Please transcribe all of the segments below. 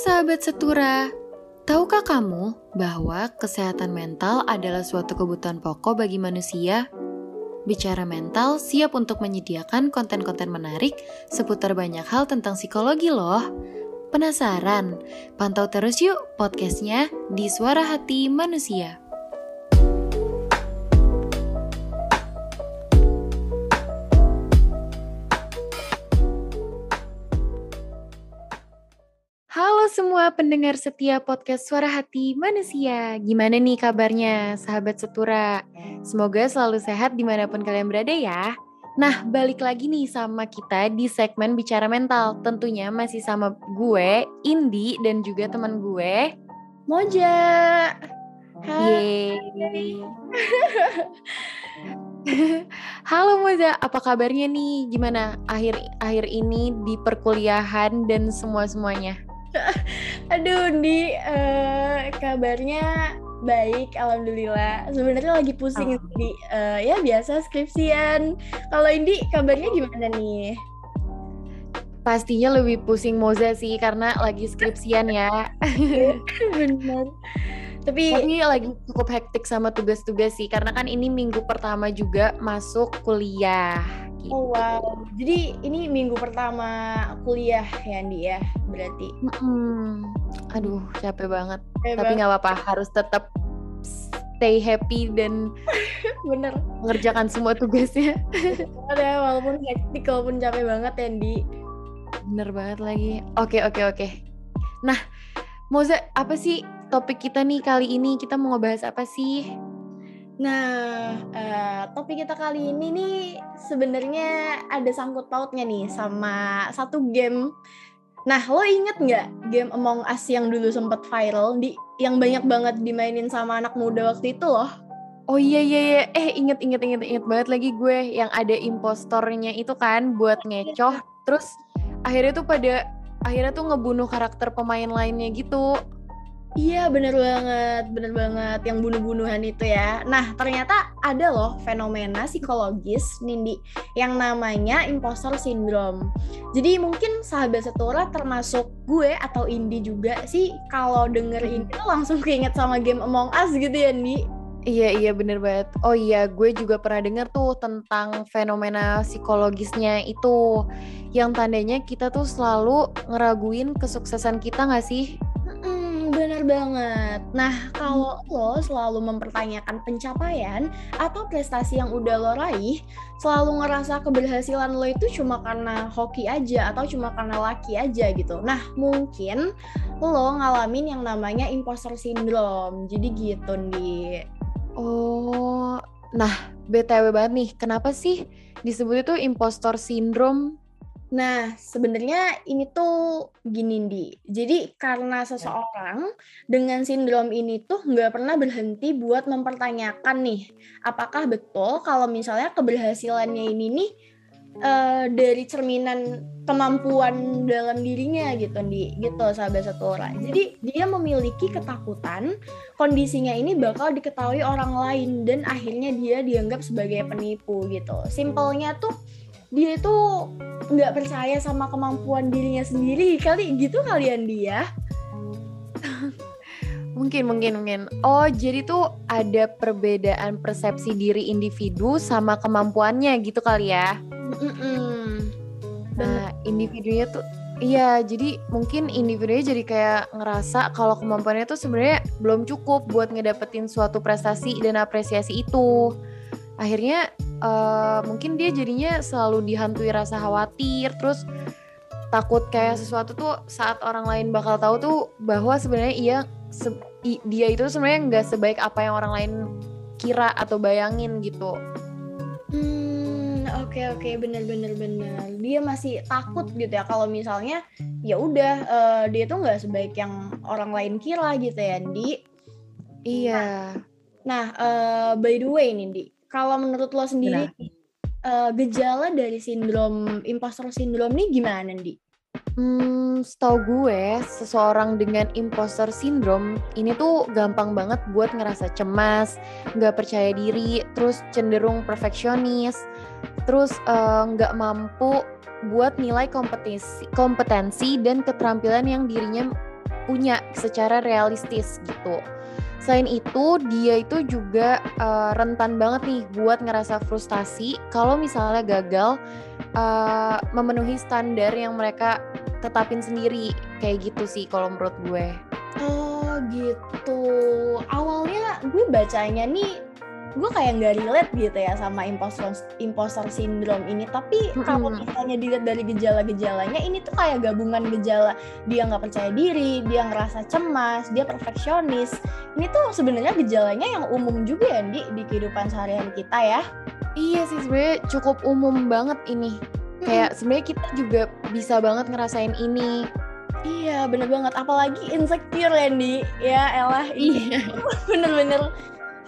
sahabat setura, tahukah kamu bahwa kesehatan mental adalah suatu kebutuhan pokok bagi manusia? Bicara mental siap untuk menyediakan konten-konten menarik seputar banyak hal tentang psikologi loh. Penasaran? Pantau terus yuk podcastnya di Suara Hati Manusia. Semua pendengar setia podcast Suara Hati Manusia. Gimana nih kabarnya sahabat setura? Semoga selalu sehat di mana pun kalian berada ya. Nah, balik lagi nih sama kita di segmen Bicara Mental. Tentunya masih sama gue, Indi, dan juga teman gue, Moja. Yeay. Halo Moza, apa kabarnya nih? Gimana akhir akhir ini di perkuliahan dan semua semuanya? Aduh, Di, uh, kabarnya baik, alhamdulillah. Sebenarnya lagi pusing oh. di uh, ya biasa skripsian. Kalau Indi kabarnya gimana nih? Pastinya lebih pusing Moza sih karena lagi skripsian ya. Benar. Tapi ini lagi cukup hektik sama tugas-tugas sih karena kan ini minggu pertama juga masuk kuliah. Gitu. Oh wow. Jadi ini minggu pertama kuliah ya Andi ya berarti. Hmm. Aduh capek banget. Capek Tapi nggak apa-apa harus tetap stay happy dan bener mengerjakan semua tugasnya. Ada walaupun hektik walaupun capek banget ya Andi. Bener banget lagi. Oke oke oke. Nah Moza apa sih topik kita nih kali ini kita mau ngebahas apa sih? Nah, uh, topik kita kali ini nih sebenarnya ada sangkut pautnya nih sama satu game. Nah, lo inget nggak game Among Us yang dulu sempat viral di yang banyak banget dimainin sama anak muda waktu itu loh? Oh iya iya iya, eh inget inget inget inget banget lagi gue yang ada impostornya itu kan buat ngecoh, terus akhirnya tuh pada akhirnya tuh ngebunuh karakter pemain lainnya gitu. Iya bener banget, bener banget yang bunuh-bunuhan itu ya. Nah ternyata ada loh fenomena psikologis Nindi yang namanya imposter syndrome. Jadi mungkin sahabat setora termasuk gue atau Indi juga sih kalau denger ini tuh langsung keinget sama game Among Us gitu ya Indi. Iya iya bener banget. Oh iya gue juga pernah denger tuh tentang fenomena psikologisnya itu yang tandanya kita tuh selalu ngeraguin kesuksesan kita gak sih? Benar banget. Nah, kalau hmm. lo selalu mempertanyakan pencapaian atau prestasi yang udah lo raih, selalu ngerasa keberhasilan lo itu cuma karena hoki aja atau cuma karena laki aja gitu. Nah, mungkin lo ngalamin yang namanya imposter syndrome. Jadi gitu, Di. Oh, nah, BTW banget nih, kenapa sih disebut itu impostor syndrome? Nah, sebenarnya ini tuh gini, Di. Jadi karena ya. seseorang dengan sindrom ini tuh nggak pernah berhenti buat mempertanyakan nih, apakah betul kalau misalnya keberhasilannya ini nih uh, dari cerminan kemampuan dalam dirinya gitu, Di. Gitu, sahabat satu orang. Jadi dia memiliki ketakutan kondisinya ini bakal diketahui orang lain dan akhirnya dia dianggap sebagai penipu gitu. Simpelnya tuh dia itu nggak percaya sama kemampuan dirinya sendiri. Kali gitu kalian dia. Mungkin mungkin mungkin. Oh jadi tuh ada perbedaan persepsi diri individu sama kemampuannya gitu kali ya? Mm-mm. nah individunya tuh Iya, jadi mungkin individunya jadi kayak ngerasa kalau kemampuannya tuh sebenarnya belum cukup buat ngedapetin suatu prestasi dan apresiasi itu. Akhirnya uh, mungkin dia jadinya selalu dihantui rasa khawatir terus takut kayak sesuatu tuh saat orang lain bakal tahu tuh bahwa sebenarnya ia se dia itu sebenarnya nggak sebaik apa yang orang lain kira atau bayangin gitu. Hmm, oke okay, oke okay. bener bener bener. Dia masih takut gitu ya kalau misalnya ya udah uh, dia tuh nggak sebaik yang orang lain kira gitu ya, Di. Iya. Nah, uh, by the way nih, Di kalau menurut lo sendiri uh, gejala dari sindrom imposter syndrome nih gimana Di? Hmm, setahu gue, seseorang dengan imposter syndrome ini tuh gampang banget buat ngerasa cemas, nggak percaya diri, terus cenderung perfeksionis, terus eh, nggak uh, mampu buat nilai kompetensi, kompetensi dan keterampilan yang dirinya punya secara realistis gitu. Selain itu, dia itu juga uh, rentan banget nih buat ngerasa frustasi kalau misalnya gagal uh, memenuhi standar yang mereka tetapin sendiri. Kayak gitu sih kalau menurut gue. Oh gitu. Awalnya gue bacanya nih gue kayak nggak relate gitu ya sama imposter imposter syndrome ini. Tapi mm-hmm. kalau misalnya dilihat dari gejala-gejalanya ini tuh kayak gabungan gejala. Dia nggak percaya diri dia ngerasa cemas dia perfeksionis. Ini tuh sebenarnya gejalanya yang umum juga ya di di kehidupan sehari-hari kita ya. Iya sih sebenarnya cukup umum banget ini. Kayak sebenarnya kita juga bisa banget ngerasain ini. Iya bener banget. Apalagi insecure Randy ya Elah iya. bener-bener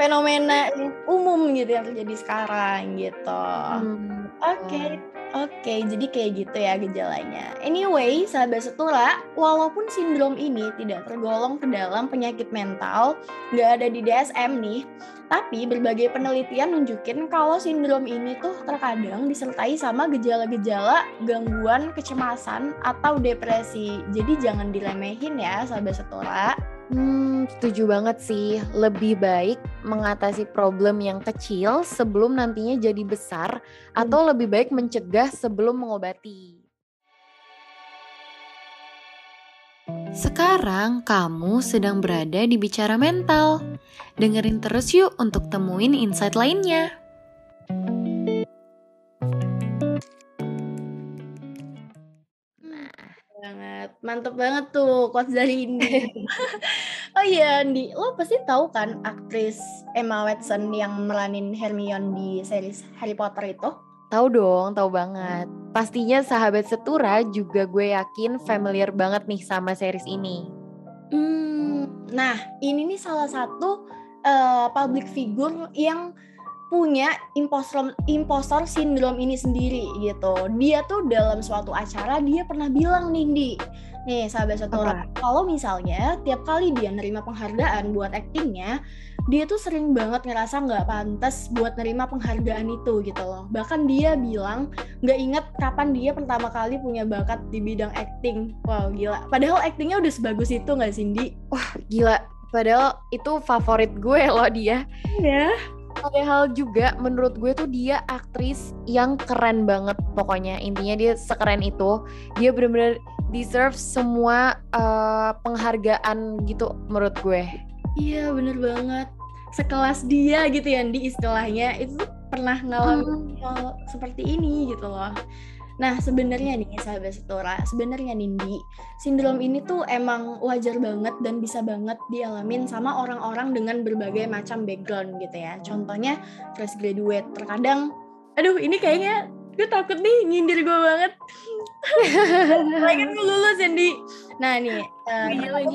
fenomena umum gitu yang terjadi sekarang gitu. Hmm. Oke, okay. oke. Okay, jadi kayak gitu ya gejalanya. Anyway, sahabat setura, walaupun sindrom ini tidak tergolong ke dalam penyakit mental, nggak ada di DSM nih, tapi berbagai penelitian nunjukin kalau sindrom ini tuh terkadang disertai sama gejala-gejala gangguan kecemasan atau depresi. Jadi jangan diremehin ya sahabat setura. Hmm, setuju banget sih. Lebih baik mengatasi problem yang kecil sebelum nantinya jadi besar, hmm. atau lebih baik mencegah sebelum mengobati. Sekarang kamu sedang berada di bicara mental. Dengerin terus yuk untuk temuin insight lainnya. Banget. Mantep banget tuh quotes dari Indi. oh iya Andi, lo pasti tahu kan aktris Emma Watson yang meranin Hermione di series Harry Potter itu? Tahu dong, tahu banget. Pastinya sahabat setura juga gue yakin familiar banget nih sama series ini. Hmm, nah ini nih salah satu uh, public figure yang punya impostor impostor sindrom ini sendiri gitu. Dia tuh dalam suatu acara dia pernah bilang nih di nih sahabat satu orang kalau misalnya tiap kali dia nerima penghargaan buat aktingnya dia tuh sering banget ngerasa nggak pantas buat nerima penghargaan itu gitu loh. Bahkan dia bilang nggak inget kapan dia pertama kali punya bakat di bidang acting. Wow gila. Padahal actingnya udah sebagus itu nggak Cindy wah gila. Padahal itu favorit gue loh dia. Ya Padahal juga menurut gue tuh dia aktris yang keren banget pokoknya intinya dia sekeren itu dia bener-bener deserve semua uh, penghargaan gitu menurut gue. Iya bener banget sekelas dia gitu ya di istilahnya itu pernah ngalamin hmm. hal seperti ini gitu loh. Nah, sebenarnya nih sahabat setora, sebenarnya Nindi, sindrom ini tuh emang wajar banget dan bisa banget dialamin sama orang-orang dengan berbagai macam background gitu ya. Contohnya fresh graduate, terkadang aduh ini kayaknya gue takut nih nyindir gue banget. Lagi kan gue lulus Cindy. Nah nih, uh,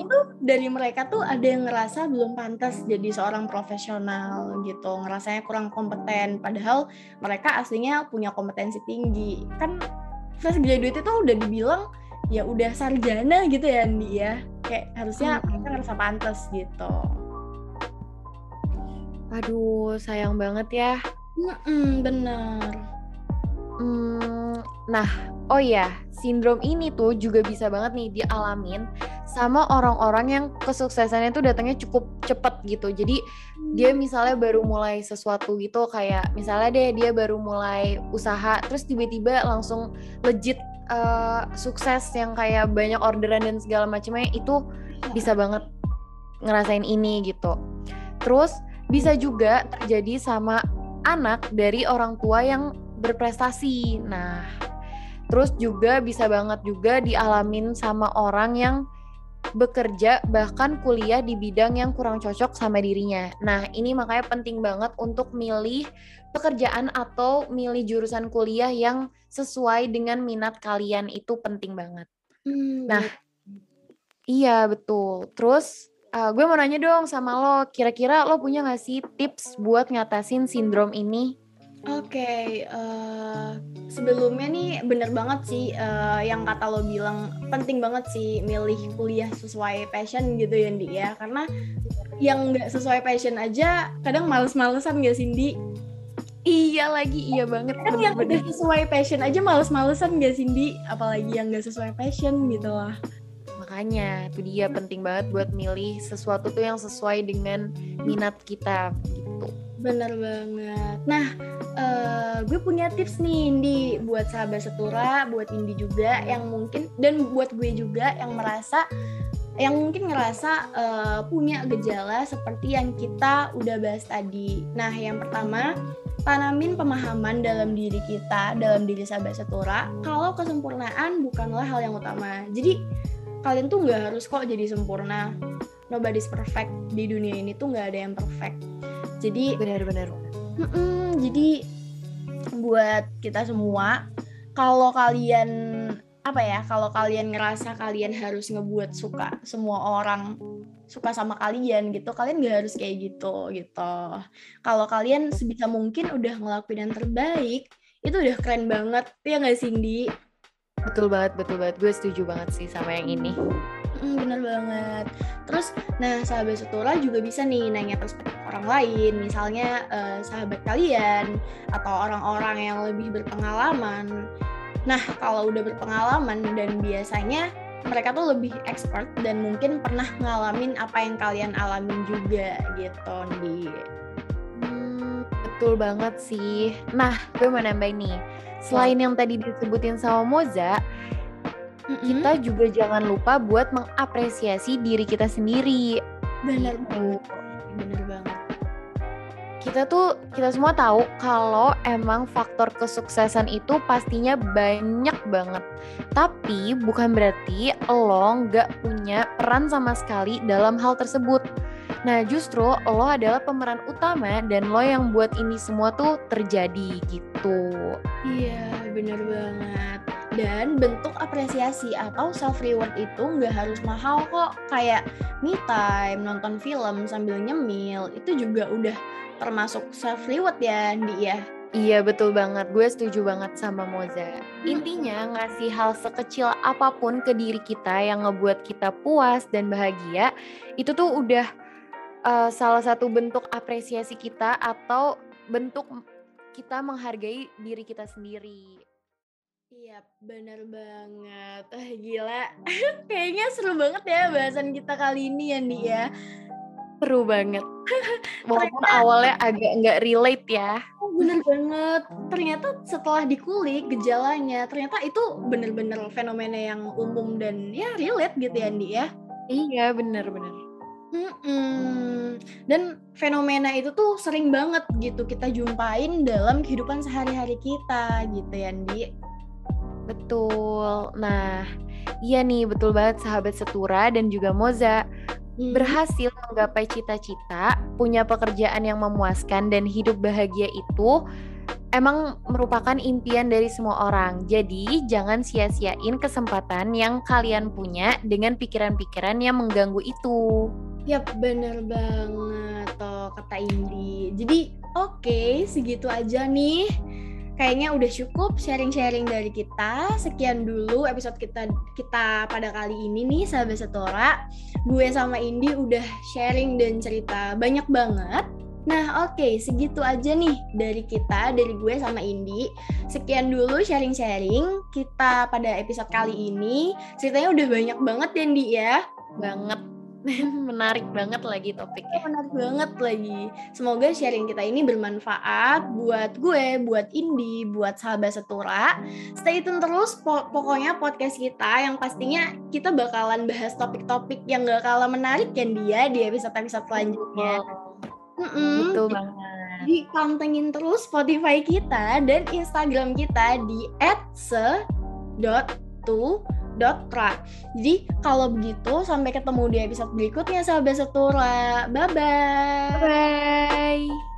tuh dari mereka tuh ada yang ngerasa belum pantas jadi seorang profesional gitu, ngerasanya kurang kompeten. Padahal mereka aslinya punya kompetensi tinggi. Kan fresh graduate itu udah dibilang ya udah sarjana gitu ya Andi ya. Kayak harusnya hmm. mereka ngerasa pantas gitu. Aduh, sayang banget ya. Mm -mm, bener. Hmm, nah, oh ya, sindrom ini tuh juga bisa banget nih dialamin sama orang-orang yang kesuksesannya tuh datangnya cukup cepet gitu. Jadi dia misalnya baru mulai sesuatu gitu kayak misalnya deh dia baru mulai usaha terus tiba-tiba langsung legit uh, sukses yang kayak banyak orderan dan segala macamnya itu bisa banget ngerasain ini gitu. Terus bisa juga terjadi sama anak dari orang tua yang berprestasi. Nah, terus juga bisa banget juga dialamin sama orang yang bekerja bahkan kuliah di bidang yang kurang cocok sama dirinya. Nah, ini makanya penting banget untuk milih pekerjaan atau milih jurusan kuliah yang sesuai dengan minat kalian itu penting banget. Hmm. Nah, iya betul. Terus uh, gue mau nanya dong sama lo, kira-kira lo punya gak sih tips buat ngatasin sindrom ini? Oke, okay, uh, eh, sebelumnya nih bener banget sih uh, yang kata lo bilang penting banget sih milih kuliah sesuai passion gitu ya Ndi ya karena yang nggak sesuai passion aja kadang males-malesan gak Cindy? Iya lagi, iya banget. Kan yang udah sesuai passion aja males-malesan gak Cindy? Apalagi yang gak sesuai passion gitu lah. Makanya itu dia penting banget buat milih sesuatu tuh yang sesuai dengan minat kita gitu. Bener banget. Nah, uh, gue punya tips nih Indi buat sahabat setura, buat Indi juga yang mungkin dan buat gue juga yang merasa yang mungkin ngerasa uh, punya gejala seperti yang kita udah bahas tadi. Nah, yang pertama, tanamin pemahaman dalam diri kita, dalam diri sahabat setura, kalau kesempurnaan bukanlah hal yang utama. Jadi, kalian tuh nggak harus kok jadi sempurna. Nobody's perfect di dunia ini tuh nggak ada yang perfect. Jadi, benar-benar. jadi buat kita semua, kalau kalian apa ya kalau kalian ngerasa kalian harus ngebuat suka semua orang suka sama kalian gitu kalian gak harus kayak gitu gitu. Kalau kalian sebisa mungkin udah ngelakuin yang terbaik itu udah keren banget ya nggak Cindy betul banget betul banget. Gue setuju banget sih sama yang ini mm, bener banget terus nah sahabat setura juga bisa nih nanya perspektif orang lain misalnya uh, sahabat kalian atau orang-orang yang lebih berpengalaman Nah, kalau udah berpengalaman dan biasanya mereka tuh lebih expert dan mungkin pernah ngalamin apa yang kalian alamin juga gitu di hmm, betul banget sih. Nah, gue mau nambahin nih. Selain yang tadi disebutin sama Moza, mm-hmm. kita juga jangan lupa buat mengapresiasi diri kita sendiri. Benar gitu. banget. Benar banget kita tuh kita semua tahu kalau emang faktor kesuksesan itu pastinya banyak banget. Tapi bukan berarti lo nggak punya peran sama sekali dalam hal tersebut. Nah justru lo adalah pemeran utama dan lo yang buat ini semua tuh terjadi gitu. Iya bener banget. Dan bentuk apresiasi atau self reward itu nggak harus mahal kok. Kayak me time, nonton film sambil nyemil itu juga udah termasuk self reward ya Andi ya Iya betul banget, gue setuju banget sama Moza. Intinya ngasih hal sekecil apa pun ke diri kita yang ngebuat kita puas dan bahagia, itu tuh udah uh, salah satu bentuk apresiasi kita atau bentuk kita menghargai diri kita sendiri. Iya, bener banget. Ah, gila. Kayaknya seru banget ya bahasan kita kali ini ya, Andi ya seru banget. Walaupun ternyata, awalnya agak nggak relate ya. Oh, bener banget. Ternyata setelah dikulik gejalanya, ternyata itu bener-bener fenomena yang umum dan ya relate gitu ya, Andi ya. Iya, bener-bener. Mm-mm. Dan fenomena itu tuh sering banget gitu kita jumpain dalam kehidupan sehari-hari kita gitu ya, Andi. Betul. Nah, iya nih betul banget sahabat Setura dan juga Moza hmm. berhasil menggapai cita-cita, punya pekerjaan yang memuaskan dan hidup bahagia itu emang merupakan impian dari semua orang. Jadi, jangan sia-siain kesempatan yang kalian punya dengan pikiran-pikiran yang mengganggu itu. Yap, bener banget toh kata Indi. Jadi, oke, okay, segitu aja nih kayaknya udah cukup sharing-sharing dari kita. Sekian dulu episode kita kita pada kali ini nih sahabat setora. Gue sama Indi udah sharing dan cerita banyak banget. Nah oke okay, segitu aja nih dari kita, dari gue sama Indi. Sekian dulu sharing-sharing kita pada episode kali ini. Ceritanya udah banyak banget ya Indi ya. Banget menarik banget lagi topiknya. Menarik banget lagi. Semoga sharing kita ini bermanfaat buat gue, buat Indi, buat sahabat setura. Stay tune terus po pokoknya podcast kita yang pastinya kita bakalan bahas topik-topik yang gak kalah menarik kan dia di episode-episode selanjutnya. Mm -mm. Betul banget. Terus Spotify kita dan Instagram kita di @se.tu Dotra. Jadi kalau begitu sampai ketemu di episode berikutnya sahabat setura. Bye bye. Bye.